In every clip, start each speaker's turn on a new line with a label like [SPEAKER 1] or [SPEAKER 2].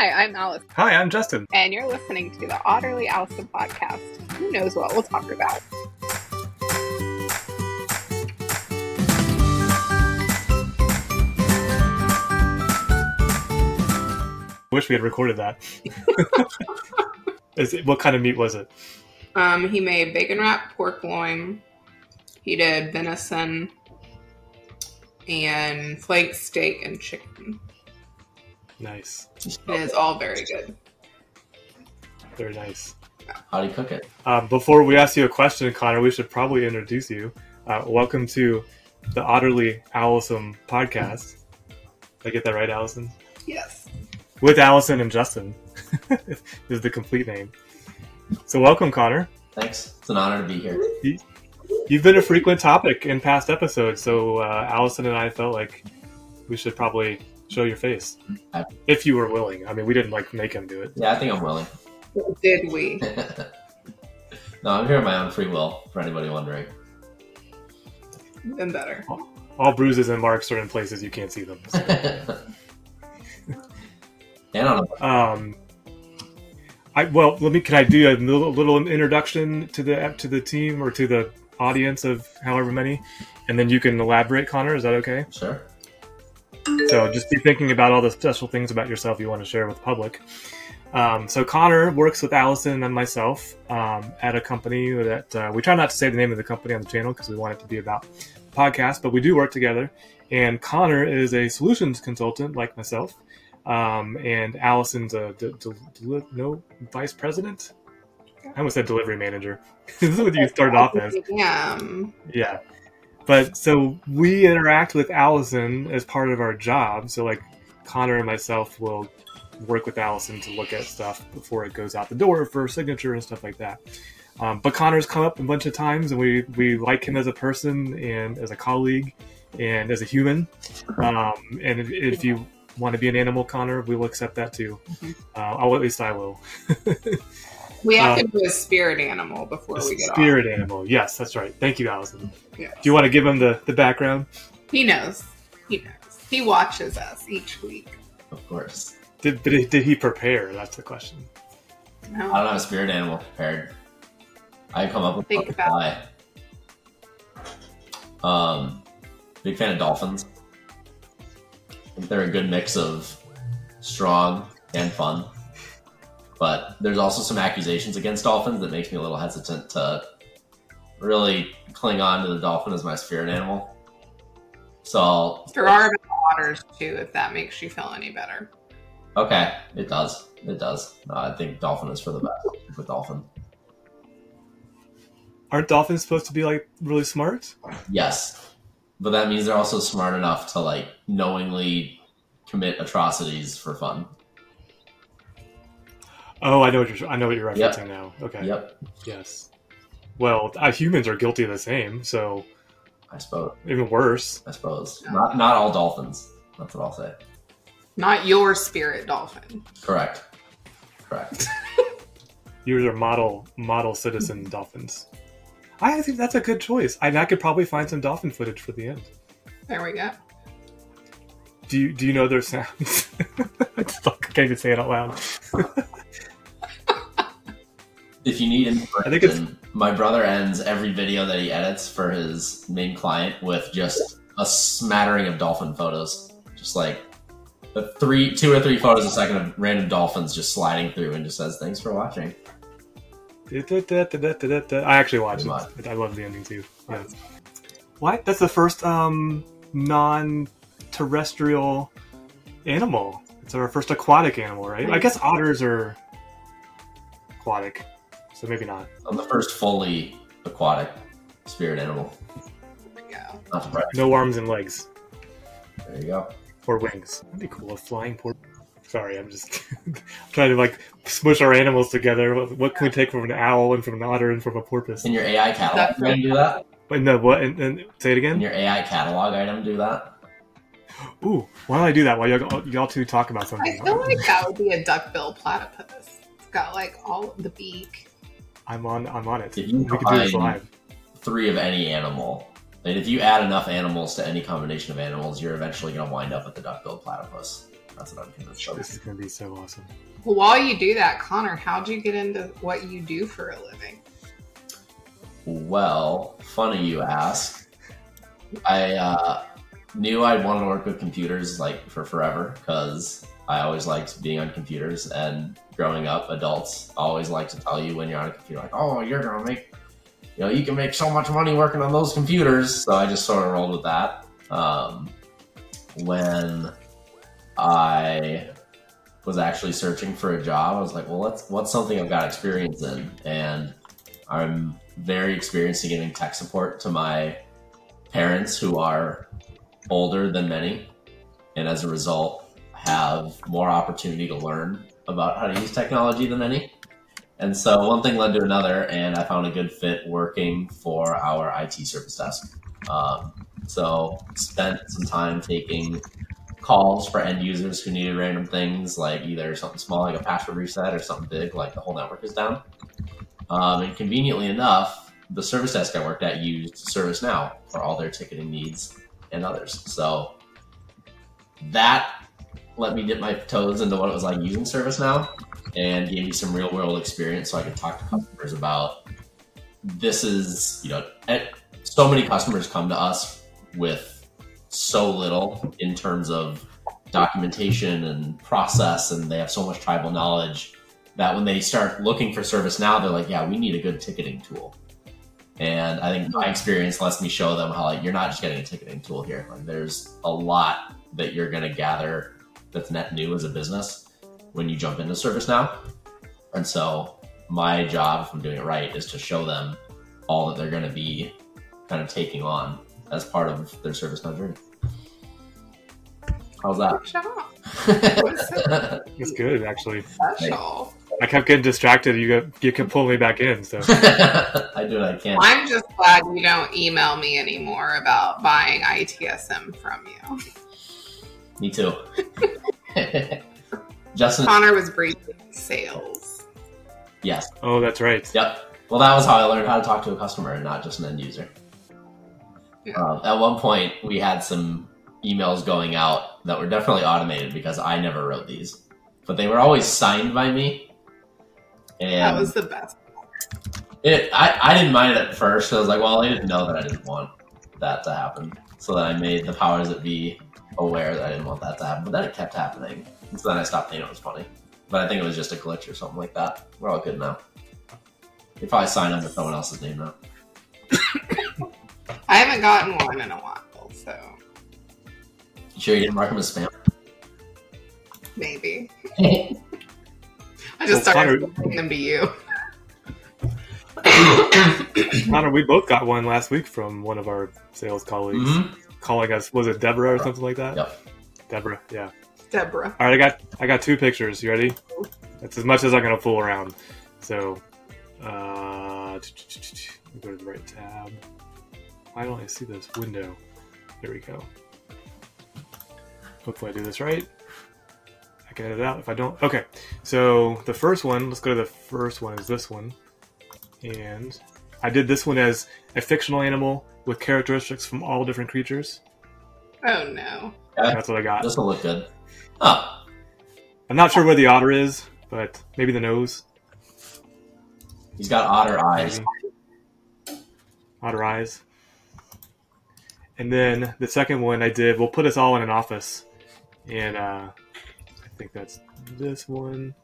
[SPEAKER 1] Hi, I'm Alice,
[SPEAKER 2] Hi, I'm Justin.
[SPEAKER 1] and you're listening to the Otterly Owlsome podcast. Who knows what we'll talk about?
[SPEAKER 2] Wish we had recorded that. Is it, what kind of meat was it?
[SPEAKER 1] Um, he made bacon wrap pork loin. He did venison and flank steak and chicken.
[SPEAKER 2] Nice.
[SPEAKER 1] It is all very good.
[SPEAKER 2] Very nice.
[SPEAKER 3] How do you cook it?
[SPEAKER 2] Um, before we ask you a question, Connor, we should probably introduce you. Uh, welcome to the Otterly Owlsome podcast. Did I get that right, Allison?
[SPEAKER 1] Yes.
[SPEAKER 2] With Allison and Justin is the complete name. So welcome, Connor.
[SPEAKER 3] Thanks. It's an honor to be here.
[SPEAKER 2] You've been a frequent topic in past episodes, so uh, Allison and I felt like we should probably show your face if you were willing. I mean, we didn't like make him do it.
[SPEAKER 3] Yeah, I think I'm willing.
[SPEAKER 1] Did we?
[SPEAKER 3] no, I'm here of my own free will, for anybody wondering.
[SPEAKER 1] Even better.
[SPEAKER 2] All bruises and marks are in places you can't see them. so.
[SPEAKER 3] and on a,
[SPEAKER 2] Um, I well, let me. Can I do a little, little introduction to the to the team or to the audience of however many, and then you can elaborate, Connor. Is that okay?
[SPEAKER 3] sure.
[SPEAKER 2] So just be thinking about all the special things about yourself you want to share with the public. Um, so Connor works with Allison and myself um, at a company that uh, we try not to say the name of the company on the channel because we want it to be about podcast, but we do work together. And Connor is a solutions consultant like myself, um, and Allison's a de- de- deli- no vice president. I almost said delivery manager. this is what you started off as.
[SPEAKER 1] Damn.
[SPEAKER 2] Yeah. But so we interact with Allison as part of our job. So like Connor and myself will work with Allison to look at stuff before it goes out the door for signature and stuff like that. Um, but Connor's come up a bunch of times, and we we like him as a person and as a colleague and as a human. Um, and if, if you want to be an animal, Connor, we will accept that too.
[SPEAKER 1] Mhm.
[SPEAKER 2] Uh, I'll, at least I will.
[SPEAKER 1] We have
[SPEAKER 2] Uh,
[SPEAKER 1] to do a spirit animal before we get
[SPEAKER 2] Spirit animal. Yes, that's right. Thank you, Allison.
[SPEAKER 1] off. Yeah.
[SPEAKER 2] Do you want to give him the, the background?
[SPEAKER 1] He knows. He knows. He watches us each week.
[SPEAKER 3] Of course.
[SPEAKER 2] Did, but did he prepare? That's the question.
[SPEAKER 1] No.
[SPEAKER 3] I don't have a spirit animal prepared. I come up with
[SPEAKER 1] Think
[SPEAKER 3] a
[SPEAKER 1] about
[SPEAKER 3] fly. Um, big fan of dolphins. I think they're a good mix of strong and fun. But there's also some accusations against dolphins that makes me a little hesitant to really cling on to the dolphin as my spirit animal. So I'll,
[SPEAKER 1] There are about otters too, if that makes you feel any better.
[SPEAKER 3] okay, it does. It does. No, I think dolphin is for the best with dolphin.
[SPEAKER 2] Aren't dolphins supposed to be like really smart?
[SPEAKER 3] Yes, but that means they're also smart enough to like knowingly commit atrocities for fun.
[SPEAKER 2] Oh, I know what you're. I know what you're
[SPEAKER 3] Yep.
[SPEAKER 2] referencing now. Okay.
[SPEAKER 3] Yep,
[SPEAKER 2] Yes. Well, uh, humans are guilty of the same, so
[SPEAKER 3] I suppose.
[SPEAKER 2] even worse.
[SPEAKER 3] I suppose not. Not all dolphins. That's what I'll say.
[SPEAKER 1] Not your spirit dolphin.
[SPEAKER 3] Correct. Correct.
[SPEAKER 2] Yours are model model citizen dolphins. I think that's a good choice. I, I could probably find some dolphin footage for the end.
[SPEAKER 1] There we go.
[SPEAKER 2] Do you do you know their sounds? I just I can't even say it out loud.
[SPEAKER 3] If you need
[SPEAKER 2] I
[SPEAKER 3] inspiration,
[SPEAKER 2] think it's-
[SPEAKER 3] my brother ends every video that he edits for his main client with just a smattering of dolphin photos, just like three, two or three photos a second of random dolphins just sliding through, and just says, "Thanks for watching."
[SPEAKER 2] I actually watched it. I love the ending too. Yeah. What? That's the first um, non-terrestrial animal. It's our first aquatic animal, right? I guess otters are aquatic, so maybe not.
[SPEAKER 3] I'm the first fully aquatic spirit animal.
[SPEAKER 1] There we go.
[SPEAKER 3] Not surprised.
[SPEAKER 2] No arms and legs
[SPEAKER 3] There you go.
[SPEAKER 2] or wings. That'd be cool. A flying port. Sorry, I'm just trying to like smush our animals together. What, what can we take from an owl and from an otter and from a porpoise?
[SPEAKER 3] In your AI catalog,
[SPEAKER 1] That's
[SPEAKER 3] you gonna do that?
[SPEAKER 2] Wait, no, what? And, and say it
[SPEAKER 3] In
[SPEAKER 2] again.
[SPEAKER 3] your AI catalog item, do that?
[SPEAKER 2] Ooh, why don't I do that while y'all, y'all two talk about something?
[SPEAKER 1] I
[SPEAKER 2] something?
[SPEAKER 1] feel like that would be a duckbill platypus. It's got like all the beak.
[SPEAKER 2] I'm on. I'm on it.
[SPEAKER 3] If you
[SPEAKER 2] We could do this live.
[SPEAKER 3] Three of any animal, and if you add enough animals to any combination of animals, you're eventually gonna wind up with the duck-billed platypus. That's what I'm convinced of.
[SPEAKER 2] This is going to be so awesome.
[SPEAKER 1] Well, while you do that, Connor, how'd you get into what you do for a living?
[SPEAKER 3] Well, funny you ask. I uh, knew I'd want to work with computers like for forever because I always liked being on computers. And growing up, adults always like to tell you when you're on a computer, like, "Oh, you're gonna make, you know, you can make so much money working on those computers." So I just sort of rolled with that. Um, when I was actually searching for a job, I was like, "Well, what's what's something I've got experience in?" And I'm very experienced in giving tech support to my parents who are older than many, and as a result, have more opportunity to learn about how to use technology than any. And so one thing led to another, and I found a good fit working for our IT service desk. Um, so spent some time taking calls for end users who needed random things like either something small like a password reset or something big like the whole network is down. Um, and conveniently enough, the service desk I worked at used ServiceNow for all their ticketing needs and others. So that let me dip my toes into what it was like using ServiceNow and gave me some real world experience so I could talk to customers about this is, you know, eh, so many customers come to us with so little in terms of documentation and process, and they have so much tribal knowledge that when they start looking for ServiceNow, they're like, yeah, we need a good ticketing tool. And I think my experience lets me show them how like you're not just getting a ticketing tool here. Like there's a lot that you're going to gather that's net new as a business when you jump into ServiceNow. And so my job, if I'm doing it right, is to show them all that they're going to be kind of taking on as part of their ServiceNow journey. How's
[SPEAKER 1] Good job.
[SPEAKER 3] that?
[SPEAKER 2] It's good, actually.
[SPEAKER 1] Special.
[SPEAKER 2] I kept getting distracted. You got, you could pull me back in. So
[SPEAKER 3] I do what I can.
[SPEAKER 1] I'm just glad you don't email me anymore about buying ITSM from you.
[SPEAKER 3] Me too. Justin,
[SPEAKER 1] Connor was briefing sales.
[SPEAKER 3] yes.
[SPEAKER 2] oh, that's right.
[SPEAKER 3] Yep. Well, that was how I learned how to talk to a customer and not just an end user.
[SPEAKER 1] Yeah.
[SPEAKER 3] Um, at one point, we had some emails going out that were definitely automated because I never wrote these, but they were always signed by me. And
[SPEAKER 1] That was the best.
[SPEAKER 3] it, I, I didn't mind it at first. I was like, well, they didn't know that I didn't want that to happen. So then I made the powers that be aware that I didn't want that to happen. But then it kept happening. And so then I stopped thinking it was funny. But I think it was just a glitch or something like that. We're all good now. They probably sign under someone else's name now.
[SPEAKER 1] I haven't gotten one in a while, so
[SPEAKER 3] You sure you didn't mark them as spam?
[SPEAKER 1] maybe. I just
[SPEAKER 2] Well,
[SPEAKER 1] started sending them to you.
[SPEAKER 2] Connor, we both got one last week from one of our sales colleagues
[SPEAKER 3] Mhm.
[SPEAKER 2] Calling us. Was it Deborah or something like that?
[SPEAKER 3] Yep.
[SPEAKER 2] Deborah, yeah.
[SPEAKER 1] Deborah.
[SPEAKER 2] All right, I got I got two pictures. You ready? That's as much as I'm gonna fool around. So, uh, go to the right tab. Why don't I see this window? There we go. Hopefully, I do this right. I can edit it out if I don't. Okay, so the first one. Let's go to the first one. Is this one? And I did this one as a fictional animal with characteristics from all different creatures.
[SPEAKER 1] Oh no.
[SPEAKER 2] That's what I got.
[SPEAKER 3] This will look good. Oh,
[SPEAKER 2] I'm not sure where the otter is, but maybe the nose.
[SPEAKER 3] he's got otter eyes.
[SPEAKER 2] Maybe. Otter eyes. And then the second one I did, we'll put us all in an office. And uh, I think that's this one.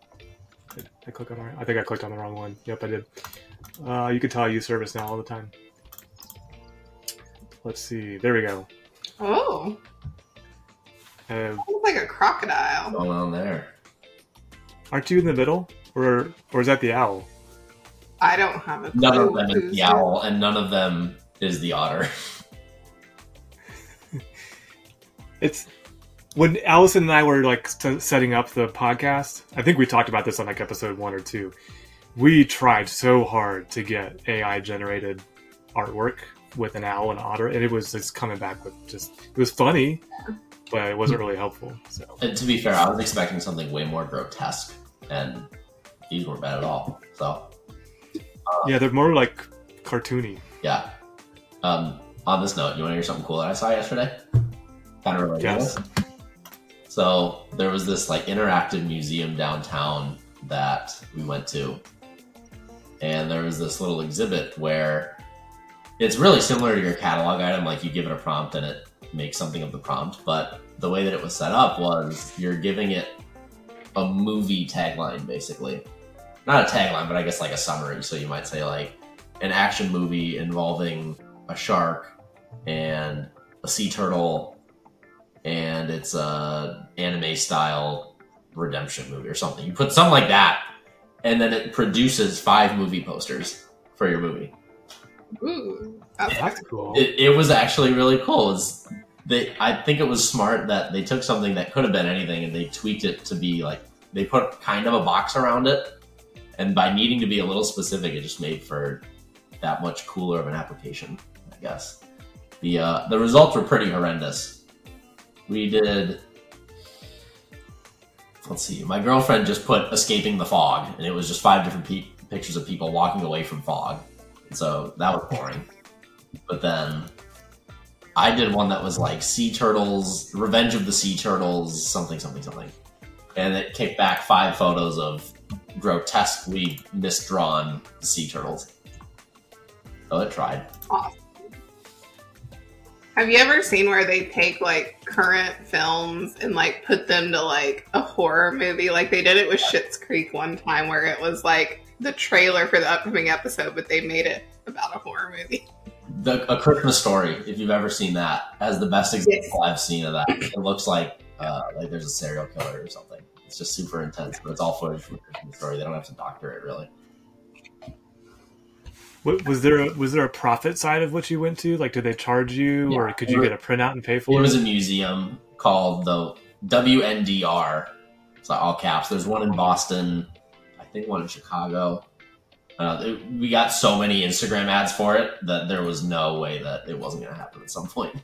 [SPEAKER 2] Did I click on the right? I think I clicked on the wrong one. Yep, I did. Uh, you can tell I use ServiceNow all the time. Let's see. There we go.
[SPEAKER 1] Oh,
[SPEAKER 2] Uh,
[SPEAKER 1] looks like a crocodile.
[SPEAKER 3] Going on there.
[SPEAKER 2] aren't you in the middle, or or is that the owl?
[SPEAKER 1] I don't have a clue.
[SPEAKER 3] None of them is
[SPEAKER 1] who's
[SPEAKER 3] the owl, and none of them is the otter.
[SPEAKER 2] It's when Allison and I were like st- setting up the podcast. I think we talked about this on like episode one or two. We tried so hard to get AI generated artwork with an owl and otter, and it was just coming back with just it was funny, but it wasn't really helpful. So
[SPEAKER 3] And to be fair, I was expecting something way more grotesque, and these weren't bad at all. So
[SPEAKER 2] yeah, they're more like cartoony.
[SPEAKER 3] yeah. Um, on this note, you want to hear something cool that I saw yesterday? Kind of related.
[SPEAKER 2] Yes.
[SPEAKER 3] So there was this like interactive museum downtown that we went to, and there was this little exhibit where it's really similar to your catalog item. Like you give it a prompt and it makes something of the prompt, but the way that it was set up was you're giving it a movie tagline, basically. Not a tagline, but I guess like a summary. So you might say like an action movie involving a shark and a sea turtle, and it's a anime style redemption movie or something. You put something like that, and then it produces five movie posters for your movie.
[SPEAKER 1] Ooh.
[SPEAKER 2] That's cool.
[SPEAKER 3] It, it was actually really cool. It's, they, I think it was smart that they took something that could have been anything and they tweaked it to be like they put kind of a box around it, and by needing to be a little specific, it just made for that much cooler of an application. I guess the uh, the results were pretty horrendous. We did. Let's see. My girlfriend just put "escaping the fog," and it was just five different pe- pictures of people walking away from fog. So that was boring. But then I did one that was like sea turtles, Revenge of the Sea Turtles, something, something, something. And it kicked back five photos of grotesquely misdrawn sea turtles. So it tried.
[SPEAKER 1] Have you ever seen where they take like current films and like put them to like a horror movie? Like they did it with Schitt's Creek one time, where it was like the trailer for the upcoming episode, but they made it about a horror movie.
[SPEAKER 3] The, a Christmas Story, if you've ever seen that, as the best example I've seen of that. It looks like uh, like there's a serial killer or something. It's just super intense, but it's all footage from a Christmas Story. They don't have to doctor it really.
[SPEAKER 2] Wa- Was there a, was there a profit side of what you went to? Like, did they charge you, or could you get a printout and pay for
[SPEAKER 3] It
[SPEAKER 2] for
[SPEAKER 3] was a museum called the WNDR. It's like all caps. There's one in Boston, I think one in Chicago. Uh, we got so many Instagram ads for it that there was no way that it wasn't going to happen at some point.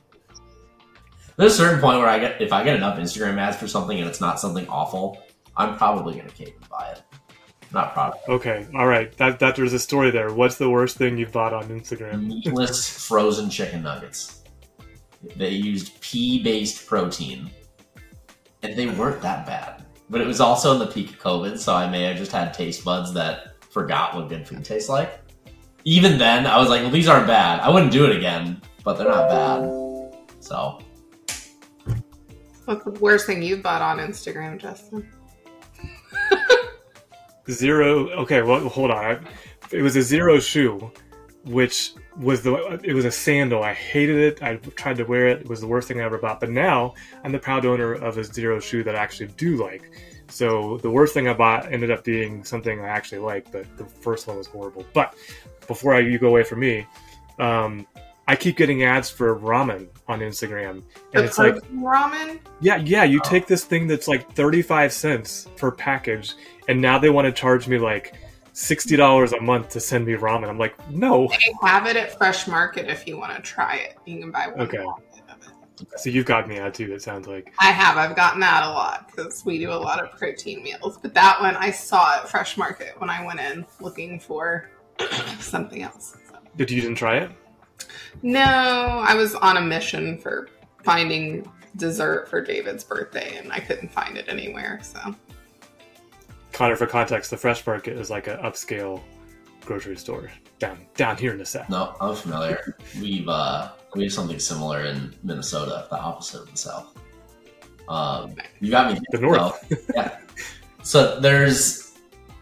[SPEAKER 3] There's a certain point where I get if I get enough Instagram ads for something and it's not something awful, I'm probably going to cave and buy it. Not proud.
[SPEAKER 2] Okay, all right. That that there's a story there. What's the worst thing you've bought on Instagram?
[SPEAKER 3] meatless frozen chicken nuggets. They used pea-based protein, and they weren't that bad. But it was also in the peak of COVID, so I may have just had taste buds that forgot what good food tastes like. Even then, I was like, "Well, these aren't bad. I wouldn't do it again, but they're not bad." So
[SPEAKER 1] What's the worst thing you've bought on Instagram, Justin?
[SPEAKER 2] Zero. Okay, well, hold on. It was a Xero shoe, which was the. It was a sandal. I hated it. I tried to wear it. It was the worst thing I ever bought. But now I'm the proud owner of a Xero shoe that I actually do like. So the worst thing I bought ended up being something I actually like, but the first one was horrible. But before I, you go away from me, um, I keep getting ads for ramen on Instagram, and
[SPEAKER 1] The
[SPEAKER 2] it's like
[SPEAKER 1] ramen?
[SPEAKER 2] yeah, yeah. You
[SPEAKER 3] Oh.
[SPEAKER 2] take this thing that's like thirty-five cents per package, and now they want to charge me like sixty dollars a month to send me ramen. I'm like, no.
[SPEAKER 1] They have it at Fresh Market if you want to try it. You can buy one.
[SPEAKER 2] Okay.
[SPEAKER 1] packet of it.
[SPEAKER 2] So you've got me out too. It sounds like.
[SPEAKER 1] I have. I've gotten that a lot because we do a lot of protein meals. But that one I saw at Fresh Market when I went in looking for something else. So.
[SPEAKER 2] But you didn't try it.
[SPEAKER 1] No, I was on a mission for finding dessert for David's birthday and I couldn't find it anywhere. So
[SPEAKER 2] Connor, for context, the Fresh Market is like an upscale grocery store down down here in the south.
[SPEAKER 3] no, I'm familiar. We've uh, we have something similar in Minnesota, the opposite of the South. Um, you got me.
[SPEAKER 2] The north.
[SPEAKER 3] though. yeah. So there's,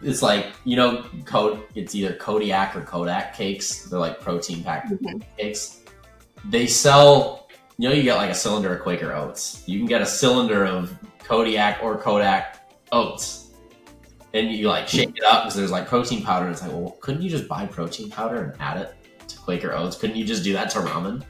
[SPEAKER 3] it's like you know, code. It's either Kodiak or Kodak cakes. They're like protein packed
[SPEAKER 1] Mhm.
[SPEAKER 3] cakes. They sell. You know, you get like a cylinder of Quaker oats. You can get a cylinder of Kodiak or Kodak oats, and you like shake it up because there's like protein powder. And it's like, well, couldn't you just buy protein powder and add it to Quaker oats? Couldn't you just do that to ramen?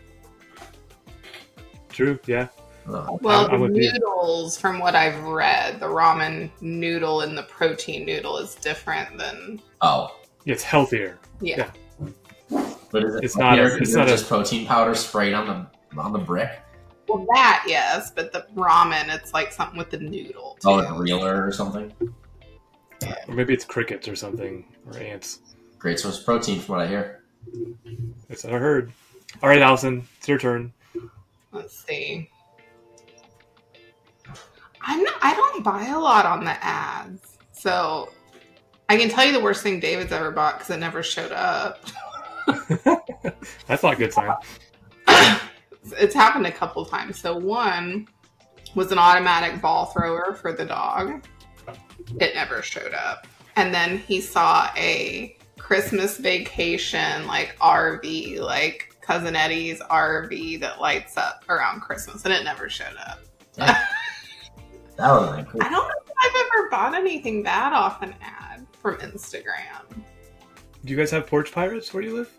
[SPEAKER 2] True. Yeah.
[SPEAKER 3] Oh,
[SPEAKER 1] Well,
[SPEAKER 2] I'm- I'm
[SPEAKER 1] the noodles, from what I've read, the ramen noodle and the protein noodle is different than
[SPEAKER 3] oh.
[SPEAKER 2] It's healthier.
[SPEAKER 1] yeah.
[SPEAKER 2] Yeah.
[SPEAKER 3] but is it
[SPEAKER 2] It's not a-
[SPEAKER 3] healthier 'cause
[SPEAKER 2] it's not a-
[SPEAKER 3] just protein powder sprayed on the on the brick.
[SPEAKER 1] Well, that yes, but the ramen, it's like something with the noodle. Oh, too.
[SPEAKER 3] Oh, like a reeler or something.
[SPEAKER 2] Or maybe it's crickets or something or ants.
[SPEAKER 3] Great source of protein, from what I hear.
[SPEAKER 2] That's what I heard. All right, Allison, it's your turn.
[SPEAKER 1] Let's see. I'm not, I don't buy a lot on the ads, so I can tell you the worst thing David's ever bought because it never showed up.
[SPEAKER 2] That's not a good sign.
[SPEAKER 1] it's happened a couple times. So one was an automatic ball thrower for the dog. It never showed up. And then he saw a Christmas vacation like RV, like cousin Eddie's RV that lights up around Christmas, and it never showed up.
[SPEAKER 3] Yeah. that would have been cool.
[SPEAKER 1] I don't know if I've ever bought anything bad off an ad from Instagram.
[SPEAKER 2] Do you guys have porch pirates where you live?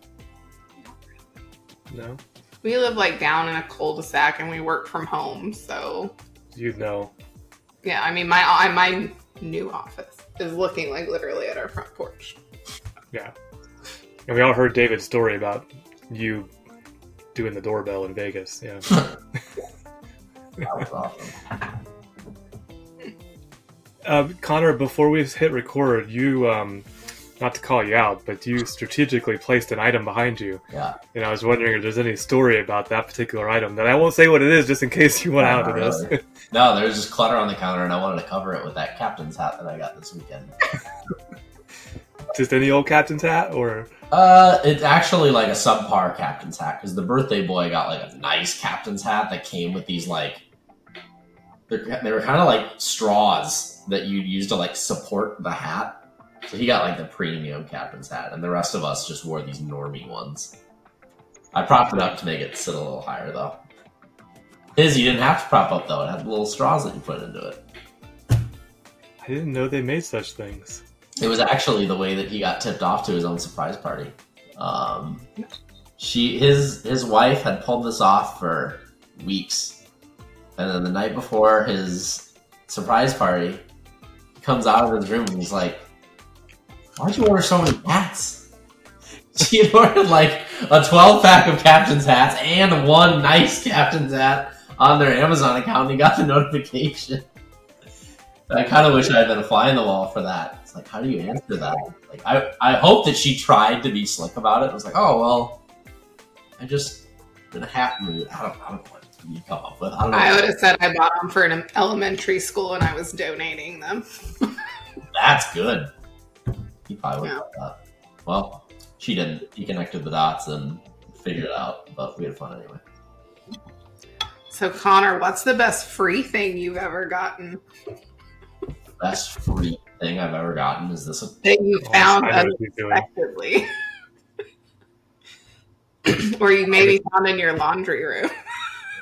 [SPEAKER 2] No.
[SPEAKER 1] We live like down in a cul-de-sac and we work from home, so
[SPEAKER 2] You'd know.
[SPEAKER 1] Yeah. I mean, my I- my new office is looking like literally at our front porch.
[SPEAKER 2] Yeah. And we all heard David's story about you doing the doorbell in Vegas. Yeah.
[SPEAKER 3] That was awesome.
[SPEAKER 2] Uh, Connor, before we hit record, you, um, not to call you out, but you strategically placed an item behind you.
[SPEAKER 3] Yeah.
[SPEAKER 2] And I was wondering if there's any story about that particular item that I won't say what it is just in case you want
[SPEAKER 3] Yeah,
[SPEAKER 2] out of
[SPEAKER 3] not
[SPEAKER 2] this.
[SPEAKER 3] really. No, there's just clutter on the counter, and I wanted to cover it with that captain's hat that I got this weekend.
[SPEAKER 2] just any old captain's hat or
[SPEAKER 3] Uh, it's actually like a subpar captain's hat because the birthday boy got like a nice captain's hat that came with these like they were kind of like straws that you'd use to like support the hat. So he got like the premium captain's hat, and the rest of us just wore these normie ones. I propped it up to make it sit a little higher though. His you didn't have to prop up though; it had little straws that you put into it.
[SPEAKER 2] I didn't know they made such things.
[SPEAKER 3] It was actually the way that he got tipped off to his own surprise party. Um, she, his, his wife had pulled this off for weeks, and then the night before his surprise party, he comes out of his room and he's like, "Why'd you order so many hats?" She had ordered like a twelve pack of captain's hats and one nice captain's hat on their Amazon account. And he got the notification. I kind of wish I had been a fly in the wall for that. It's like, how do you answer that? Like, I, I hope that she tried to be slick about it. It was like, oh well, I just in a hat mood. I don't, I don't know what you come up with. I don't know.
[SPEAKER 1] I would have said I bought them for an elementary school and I was donating them.
[SPEAKER 3] That's good. He probably would
[SPEAKER 1] Yeah.
[SPEAKER 3] that. Well, she didn't. He connected the dots and figured it out. But we had fun anyway.
[SPEAKER 1] So Connor, what's the best free thing you've ever gotten
[SPEAKER 3] Best free thing I've ever gotten is this. A,
[SPEAKER 1] that you
[SPEAKER 2] Oh,
[SPEAKER 1] found
[SPEAKER 2] I know what you're doing.
[SPEAKER 1] unexpectedly? or you maybe found in your laundry room.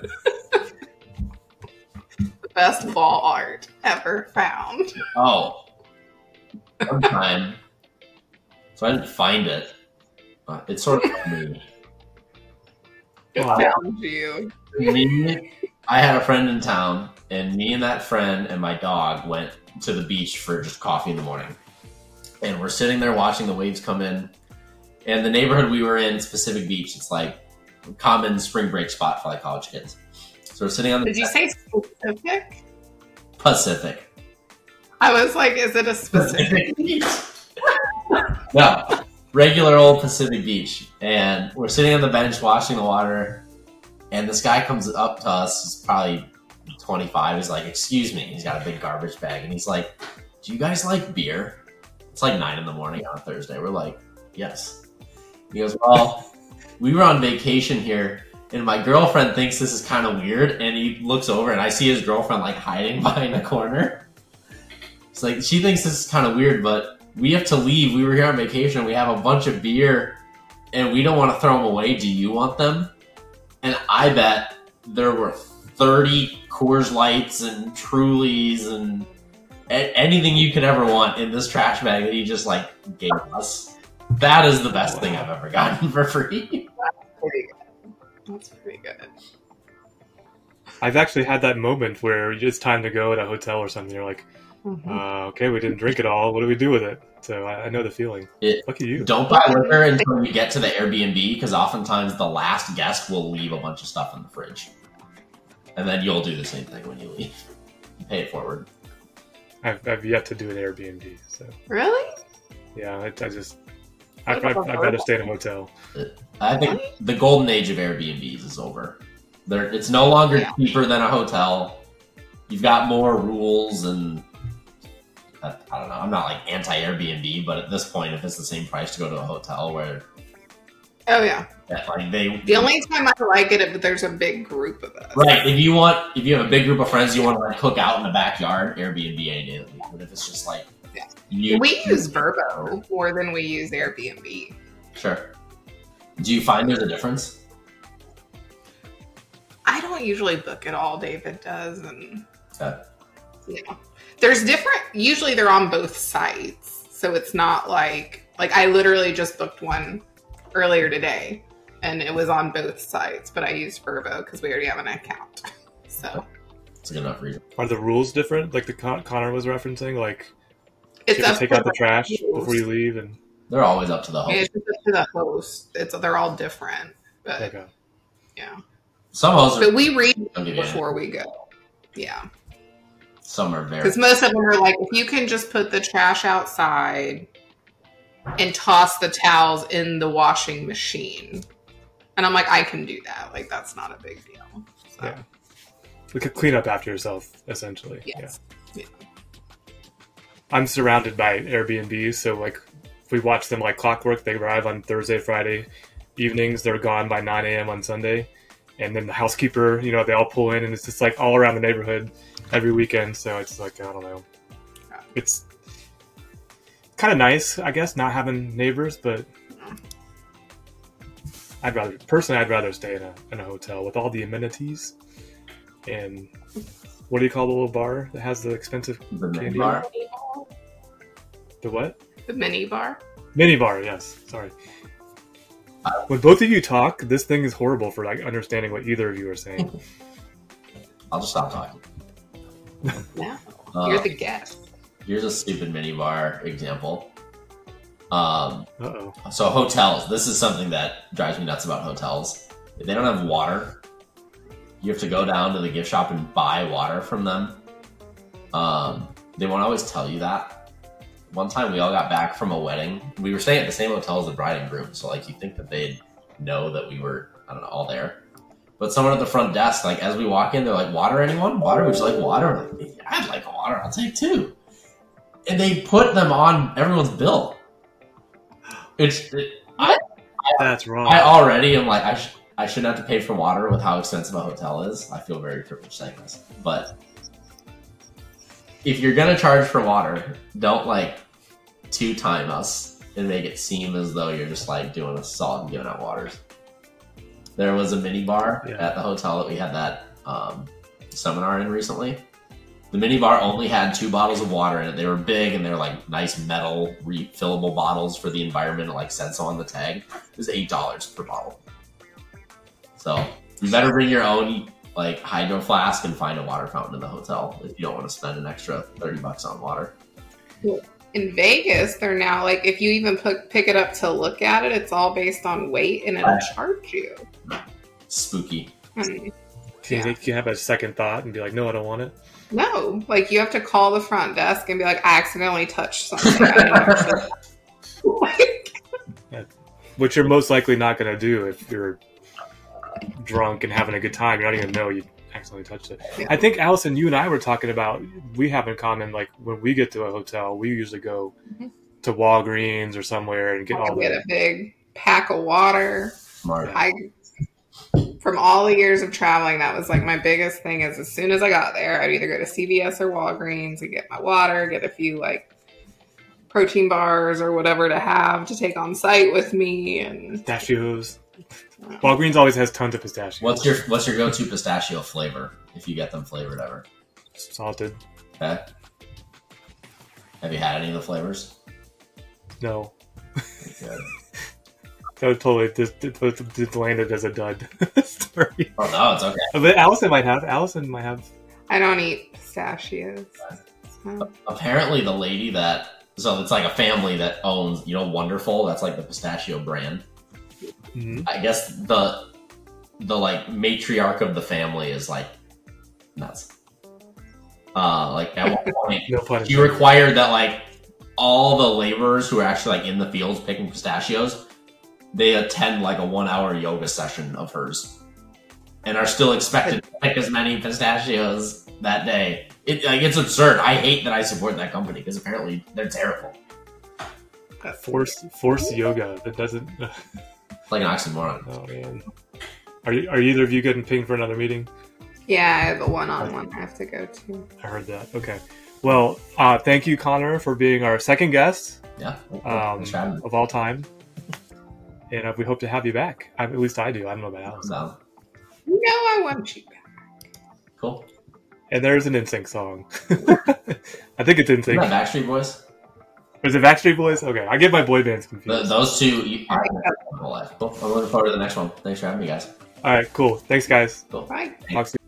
[SPEAKER 1] the best wall art ever found.
[SPEAKER 3] oh, one time. So I didn't find it. Uh, it's sort of me.
[SPEAKER 1] It
[SPEAKER 2] Wow.
[SPEAKER 1] found you.
[SPEAKER 3] me, I had a friend in town, and me and that friend and my dog went to the beach for just coffee in the morning. And we're sitting there watching the waves come in. And the neighborhood we were in, it's Pacific Beach, it's like a common spring break spot for like college kids. So we're sitting on the
[SPEAKER 1] Did you say specific?
[SPEAKER 3] Pacific.
[SPEAKER 1] I was like, is it a specific?
[SPEAKER 3] Beach. No, regular old Pacific Beach. And we're sitting on the bench watching the water. And this guy comes up to us. He's probably 25. He's like, Excuse me. He's got a big garbage bag. And he's like, Do you guys like beer? It's like 9 in the morning on a Thursday. We're like, Yes. He goes, Well, we were on vacation here. And my girlfriend thinks this is kind of weird. And he looks over and I see his girlfriend like hiding behind a corner. It's like she thinks this is kind of weird, but we have to leave. We were here on vacation. We have a bunch of beer, and we don't want to throw them away. Do you want them? And I bet there were thirty Coors Lights and Trulies and a- anything you could ever want in this trash bag that he just like gave us. That is the best thing I've ever gotten for free.
[SPEAKER 1] That's Pretty good. That's pretty good.
[SPEAKER 2] I've actually had that moment where it's time to go at a hotel or something. You're like,
[SPEAKER 1] Mhm.
[SPEAKER 2] uh, okay, we didn't drink it all. What do we do with it? So I, I know the feeling.
[SPEAKER 3] It-
[SPEAKER 2] Look at you.
[SPEAKER 3] Don't buy liquor until you get to the Airbnb because oftentimes the last guest will leave a bunch of stuff in the fridge, and then you'll do the same thing when you leave. You pay it forward.
[SPEAKER 2] I've, I've yet to do an Airbnb. So
[SPEAKER 1] Really?
[SPEAKER 2] yeah, I, I just I'd, I'd, I'd rather stay in a hotel.
[SPEAKER 3] I think the golden age of Airbnbs is over. There, it's no longer
[SPEAKER 1] Yeah.
[SPEAKER 3] cheaper than a hotel. you've got more rules and I, I don't know. I'm not like anti Airbnb, but at this point, if it's the same price to go to a hotel where
[SPEAKER 1] Oh yeah.
[SPEAKER 3] that, like they
[SPEAKER 1] The only time I like it if there's a big group of us.
[SPEAKER 3] right if you want if you have a big group of friends you want to like cook out in the backyard Airbnb any day of the week. But if it's just like
[SPEAKER 1] Yeah.
[SPEAKER 3] you
[SPEAKER 1] We use Vrbo more than we use Airbnb.
[SPEAKER 3] sure. Do you find there's a difference?
[SPEAKER 1] I don't usually book it all. David does, and
[SPEAKER 3] Okay.
[SPEAKER 1] Yeah, there's different. Usually they're on both sites, so it's not like like I literally just booked one earlier today, and it was on both sites. But I used Vrbo because we already have an account. So
[SPEAKER 3] It's a good enough reason.
[SPEAKER 2] Are the rules different? Like the Con- Connor was referencing, like
[SPEAKER 1] it's
[SPEAKER 2] you have to take out the
[SPEAKER 1] the
[SPEAKER 2] trash
[SPEAKER 1] host.
[SPEAKER 2] before you leave, and
[SPEAKER 3] They're always up to the host.
[SPEAKER 1] It's just up to the host. It's they're all different, but
[SPEAKER 2] okay.
[SPEAKER 1] Yeah.
[SPEAKER 3] Some hosts are,
[SPEAKER 1] But we read
[SPEAKER 3] don't give you any.
[SPEAKER 1] before we go. Yeah.
[SPEAKER 3] Some are very
[SPEAKER 1] Because most of them are like, if you can just put the trash outside and toss the towels in the washing machine. And I'm like, I can do that. Like, that's not a big deal. So,
[SPEAKER 2] Yeah. Like a clean up after yourself, essentially.
[SPEAKER 1] yes.
[SPEAKER 2] Yeah. I'm surrounded by Airbnbs, so like if we watch them like clockwork, they arrive on Thursday, Friday evenings. They're gone by 9 a.m. on Sunday, and then the housekeeper, you know, they all pull in, and it's just like all around the neighborhood every weekend. So it's like I don't know, it's kind of nice, I guess, not having neighbors, but I'd rather personally, I'd rather stay in a in a hotel with all the amenities and what do you call the little bar that has the expensive
[SPEAKER 3] the
[SPEAKER 2] Candy.
[SPEAKER 3] bar.
[SPEAKER 2] the what
[SPEAKER 1] The mini bar.
[SPEAKER 2] mini bar? Yes, sorry. When both of you talk, this thing is horrible for like understanding what either of you are saying.
[SPEAKER 3] I'll just stop talking.
[SPEAKER 1] No.
[SPEAKER 3] Uh,
[SPEAKER 1] You're the guest.
[SPEAKER 3] here's a stupid minibar example. Um,
[SPEAKER 2] Uh oh.
[SPEAKER 3] so hotels. This is something that drives me nuts about hotels. If they don't have water, you have to go down to the gift shop and buy water from them. Um, they won't always tell you that. One time we all got back from a wedding. We were staying at the same hotel as the bride and groom, so like you think that they'd know that we were I don't know all there. But someone at the front desk, like as we walk in, they're like, "Water, anyone? Water? Would you like water?" I'm like, "Yeah, I'd like water. I'll take two. And they put them on everyone's bill. It's it, I,
[SPEAKER 2] That's wrong.
[SPEAKER 3] I already am like I sh- I shouldn't have to pay for water with how expensive a hotel is. I feel very privileged saying this, but if you're gonna charge for water, don't like two time us and make it seem as though you're just like doing a solid and giving out waters. There was a mini bar
[SPEAKER 2] Yeah.
[SPEAKER 3] at the hotel that we had that um, seminar in recently. The mini bar only had two bottles of water in it. They were big and they're like nice metal refillable bottles for the environment. It like said so on the tag. It was eight dollars per bottle. So you better bring your own like hydro flask and find a water fountain in the hotel if you don't want to spend an extra thirty bucks on water.
[SPEAKER 1] In Vegas, they're now like, if you even put, pick it up to look at it, it's all based on weight and it'll charge you.
[SPEAKER 3] Spooky.
[SPEAKER 1] Hmm.
[SPEAKER 2] Can you,
[SPEAKER 1] Yeah.
[SPEAKER 2] think you have a second thought and be like, no, I don't want it?
[SPEAKER 1] No, like you have to call the front desk and be like, I accidentally touched something. I
[SPEAKER 2] Which you're most likely not going to do if you're drunk and having a good time. You're not even know you accidentally touched it.
[SPEAKER 1] Yeah.
[SPEAKER 2] I think Allison, you and I were talking about we have in common like when we get to a hotel, we usually go
[SPEAKER 1] Mhm.
[SPEAKER 2] to Walgreens or somewhere and get
[SPEAKER 1] I
[SPEAKER 2] all
[SPEAKER 1] get
[SPEAKER 2] the
[SPEAKER 1] a big pack of water.
[SPEAKER 3] Smart.
[SPEAKER 1] I from all the years of traveling, that was like my biggest thing. Is as soon as I got there, I'd either go to CVS or Walgreens and get my water, get a few like protein bars or whatever to have to take on site with me, and
[SPEAKER 2] pistachios. Walgreens always has tons of pistachios.
[SPEAKER 3] What's your what's your go to pistachio flavor if you get them flavored ever?
[SPEAKER 2] salted?
[SPEAKER 3] Okay. Have you had any of the flavors?
[SPEAKER 2] No,
[SPEAKER 3] Good.
[SPEAKER 2] That totally just, just, just landed as a dud. Sorry,
[SPEAKER 3] Oh no, it's okay.
[SPEAKER 2] but Allison might have. Allison might have.
[SPEAKER 1] I don't eat pistachios. So,
[SPEAKER 3] Apparently, the lady that so it's like a family that owns you know Wonderful. That's like the pistachio brand.
[SPEAKER 2] Mhm.
[SPEAKER 3] I guess the the like matriarch of the family is like nuts. Uh, like at one point,
[SPEAKER 2] No
[SPEAKER 3] she required that like all the laborers who are actually like in the fields picking pistachios, they attend like a one hour yoga session of hers, and are still expected to pick as many pistachios. that day. It like it's absurd. I hate that I support that company because apparently they're terrible.
[SPEAKER 2] Force force yoga that doesn't.
[SPEAKER 3] It's like an oxymoron.
[SPEAKER 2] Oh man. Are you, are either of you getting pinged for another meeting?
[SPEAKER 1] Yeah, I have a one-on-one I have to go to.
[SPEAKER 2] I heard that. Okay. Well, uh, thank you, Connor, for being our second guest
[SPEAKER 3] Yeah.
[SPEAKER 2] um,
[SPEAKER 3] Thanks for having me.
[SPEAKER 2] of all time. And uh, we hope to have you back. I, at least I do. I don't know about Alice.
[SPEAKER 3] So,
[SPEAKER 1] No, I want you back.
[SPEAKER 3] cool.
[SPEAKER 2] And there's an NSYNC song. I think it's
[SPEAKER 3] Isn't
[SPEAKER 2] NSYNC.
[SPEAKER 3] that Backstreet Boys?
[SPEAKER 2] Is it Backstreet Boys? Okay, I get my boy bands
[SPEAKER 3] The,
[SPEAKER 2] confused.
[SPEAKER 3] those two, you, I my whole life. Cool. I'm looking forward to the next one. Thanks for having me, guys.
[SPEAKER 2] All right, cool. Thanks, guys.
[SPEAKER 3] Cool.
[SPEAKER 1] Bye.
[SPEAKER 2] Talk soon.